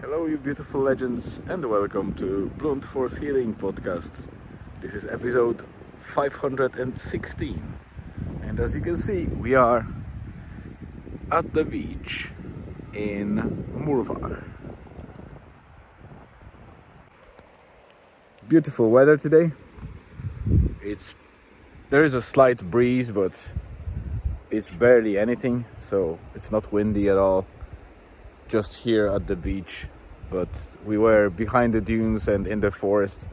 Hello, you beautiful legends, and welcome to Blunt Force Healing Podcast. This is episode 516, and as you can see, we are at the beach in Murvagh. Beautiful weather today. It's there is a slight breeze, but it's barely anything, so it's not windy at all just here at the beach, but we were behind the dunes and in the forest,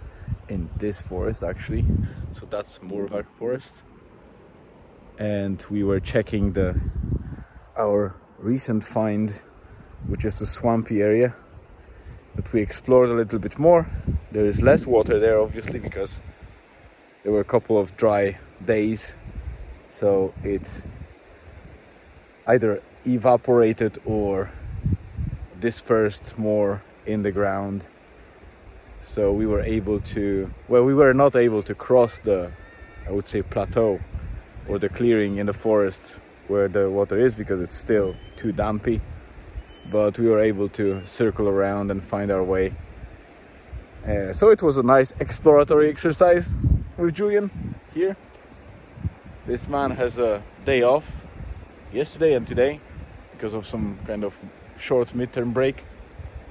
in this forest actually. So that's Murvagh Forest, and we were checking the our recent find, which is a swampy area. But we explored a little bit more. There is less water there, obviously, because there were a couple of dry days, so it either evaporated or dispersed more in the ground. So we were able to, well, we were not able to cross the, I would say, plateau or the clearing in the forest where the water is because it's still too dampy. But we were able to circle around and find our way. Uh, so it was a nice exploratory exercise with Julian here. This man has a day off yesterday and today because of some kind of short midterm break.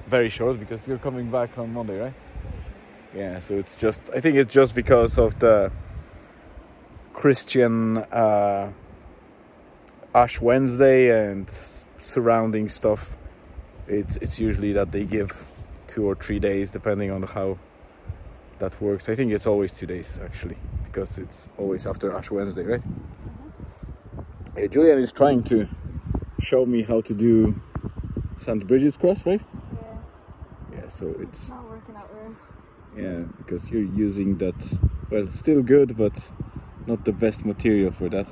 Very short because you're coming back on Monday, right? Yeah, so it's just, I think it's just because of the Christian uh, Ash Wednesday and surrounding stuff. It's, it's usually that they give two or three days depending on how that works. I think it's always two days actually because it's always after Ash Wednesday, right? Hey, Julian is trying to show me how to do St. Brigid's Cross, right? Yeah, Yeah, so it's not working out right. yeah because you're using that well still good but not the best material for that.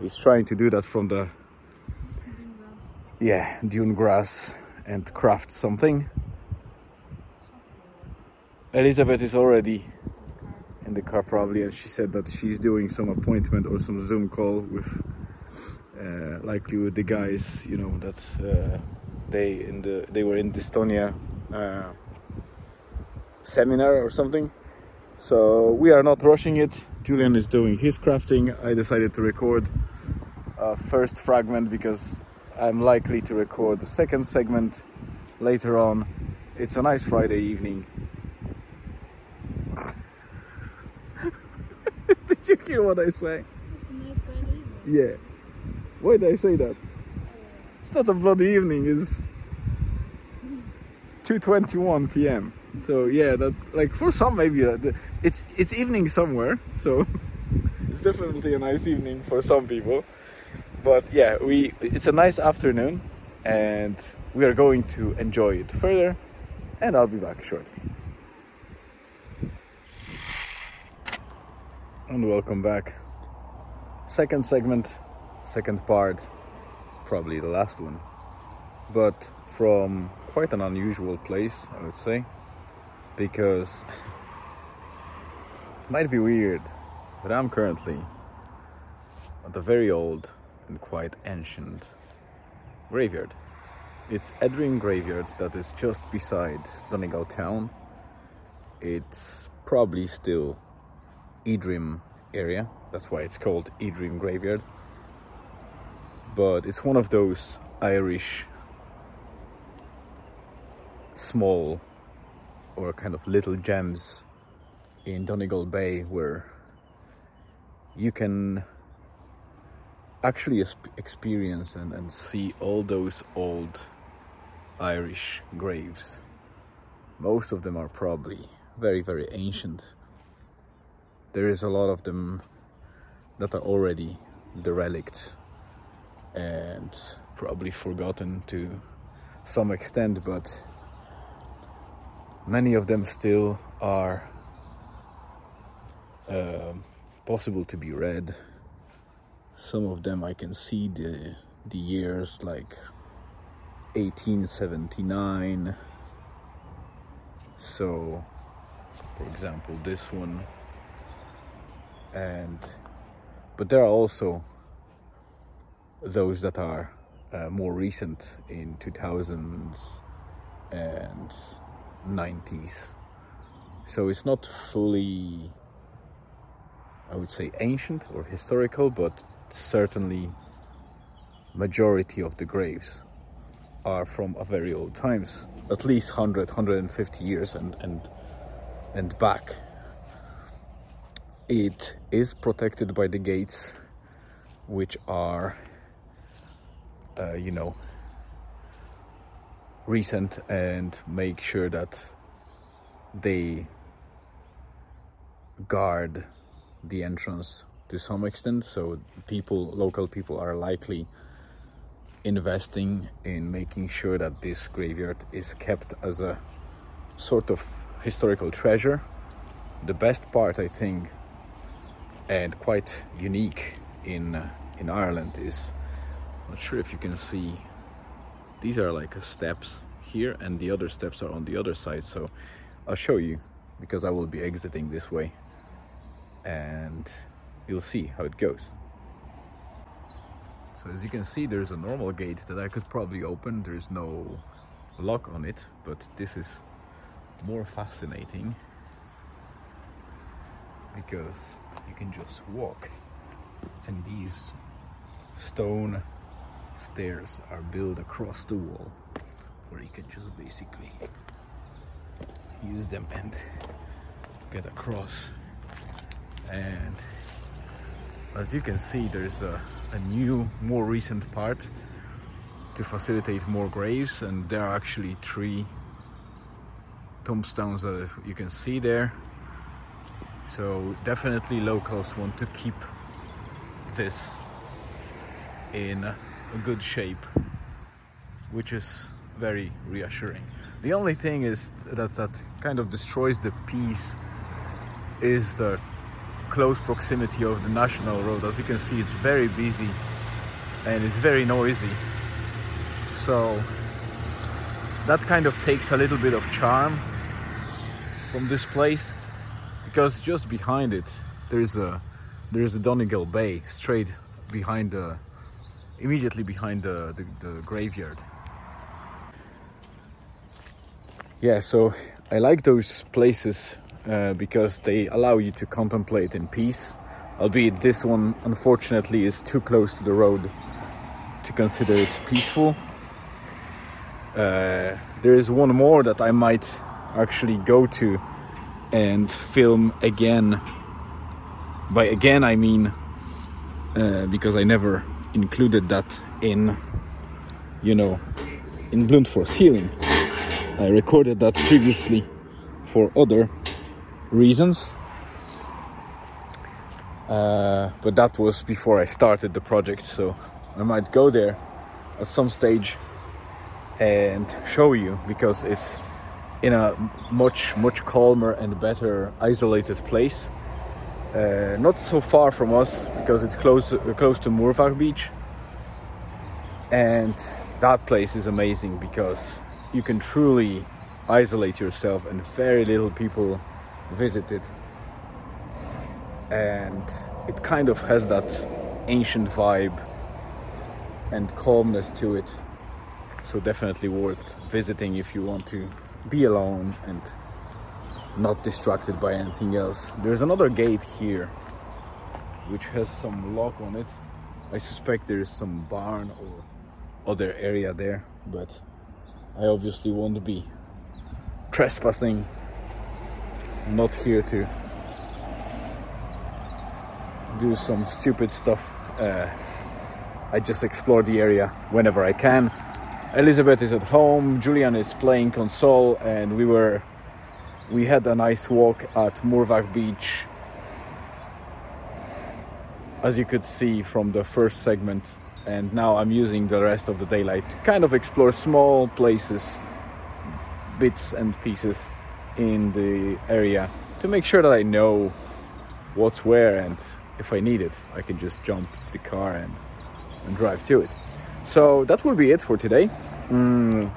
He's trying to do that from the yeah dune grass and craft something. Elizabeth is already in the car probably and she said that she's doing some appointment or some zoom call with uh, likely with the guys you know that uh, they in the they were in the estonia uh, seminar or something so we are not rushing it julian is doing his crafting i decided to record a first fragment because i'm likely to record the second segment later on it's a nice friday evening did you hear what i say It's a nice Friday evening. yeah. Why did I say that? It's not a bloody evening. It's 2:21 p.m. So yeah, that like for some maybe uh, the- it's it's evening somewhere. So it's definitely a nice evening for some people. But yeah, we it's a nice afternoon, and we are going to enjoy it further. And I'll be back shortly. And welcome back. Second segment second part, probably the last one, but from quite an unusual place, I would say, because it might be weird, but I'm currently at a very old and quite ancient graveyard. It's Edrim Graveyard that is just beside Donegal town. It's probably still Edrim area. That's why it's called Edrim Graveyard but it's one of those Irish small or kind of little gems in Donegal Bay where you can actually experience and, and see all those old Irish graves. Most of them are probably very, very ancient. There is a lot of them that are already derelict and probably forgotten to some extent, but many of them still are um possible to be read. Some of them I can see the the years like 1879. So, for example, this one, and but there are also those that are uh, more recent in 2000s and 90s. So it's not fully, I would say, ancient or historical, but certainly majority of the graves are from a very old times, at least 100, 150 years and, and, and back. It is protected by the gates, which are, uh, you know, recent and make sure that they guard the entrance to some extent. So people, local people, are likely investing in making sure that this graveyard is kept as a sort of historical treasure. The best part, I think, and quite unique in uh, in Ireland is not sure if you can see these are like steps here and the other steps are on the other side so I'll show you because I will be exiting this way and you'll see how it goes. So as you can see there's a normal gate that I could probably open. There's no lock on it, but this is more fascinating because you can just walk and these stone stairs are built across the wall where you can just basically use them and get across. And as you can see there's a, a new more recent part to facilitate more graves. And there are actually three tombstones that you can see there. So definitely locals want to keep this in good shape which is very reassuring. The only thing is that that kind of destroys the peace is the close proximity of the national road. As you can see it's very busy and it's very noisy. So that kind of takes a little bit of charm from this place because just behind it there's a there's a Donegal Bay straight behind the immediately behind the, the, the graveyard. Yeah so I like those places uh, because they allow you to contemplate in peace albeit this one unfortunately is too close to the road to consider it peaceful. Uh, there is one more that I might actually go to and film again. By again I mean uh, because I never included that in you know in Blunt Force Healing I recorded that previously for other reasons. Uh, but that was before I started the project, so I might go there at some stage and show you because it's in a much much calmer and better isolated place. Uh, not so far from us because it's close uh, close to Murvagh Beach, and that place is amazing because you can truly isolate yourself and very little people visit it. And it kind of has that ancient vibe and calmness to it. So definitely worth visiting if you want to be alone and not distracted by anything else there's another gate here which has some lock on it i suspect there is some barn or other area there but I obviously won't be trespassing. I'm not here to do some stupid stuff. Uh, I just explore the area whenever I can. Elizabeth is at home, Julian is playing console, and we were we had a nice walk at Murvagh Beach. As you could see from the first segment, and now I'm using the rest of the daylight to kind of explore small places, bits and pieces in the area to make sure that I know what's where and if I need it, I can just jump the car and, and drive to it. So that will be it for today. Mm,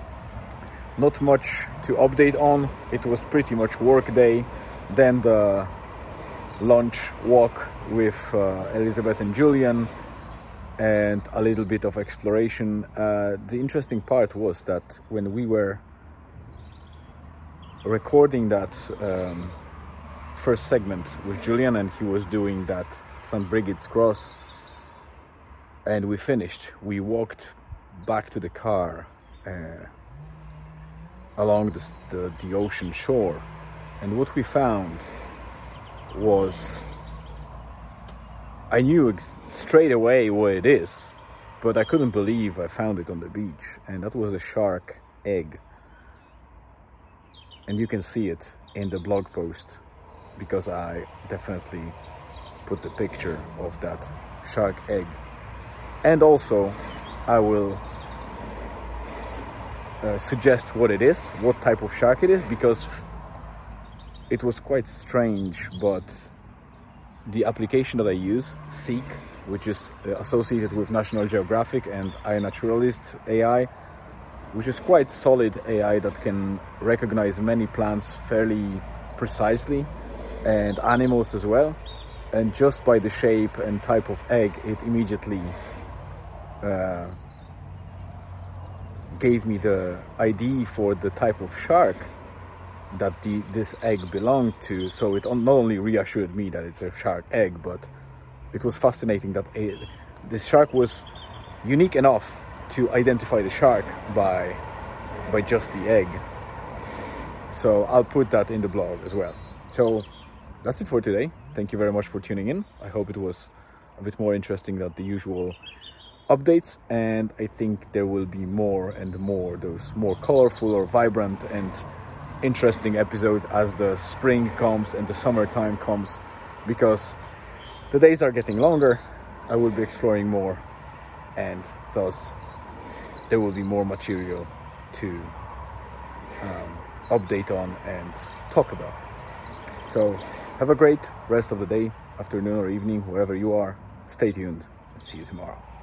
not much to update on. It was pretty much work day. Then the lunch walk with uh, Elizabeth and Julian and a little bit of exploration. Uh, the interesting part was that when we were recording that um, first segment with Julian, and he was doing that St. Brigid's Cross. And we finished. We walked back to the car uh, along the, the, the ocean shore, and what we found was I knew ex- straight away what it is, but I couldn't believe I found it on the beach, and that was a shark egg. And you can see it in the blog post because I definitely put the picture of that shark egg. And also, I will uh, suggest what it is, what type of shark it is, because it was quite strange, but the application that I use, Seek, which is uh, associated with National Geographic and iNaturalist AI, which is quite solid AI that can recognize many plants fairly precisely and animals as well. And just by the shape and type of egg, it immediately uh, gave me the ID for the type of shark that the this egg belonged to. So it not only reassured me that it's a shark egg, but it was fascinating that a, this shark was unique enough to identify the shark by by just the egg. So I'll put that in the blog as well. So that's it for today. Thank you very much for tuning in. I hope it was a bit more interesting than the usual updates and I think there will be more and more those more colorful or vibrant and interesting episodes as the spring comes and the summertime comes because the days are getting longer. I will be exploring more and thus there will be more material to um, update on and talk about. So have a great rest of the day, afternoon or evening, wherever you are. Stay tuned and see you tomorrow.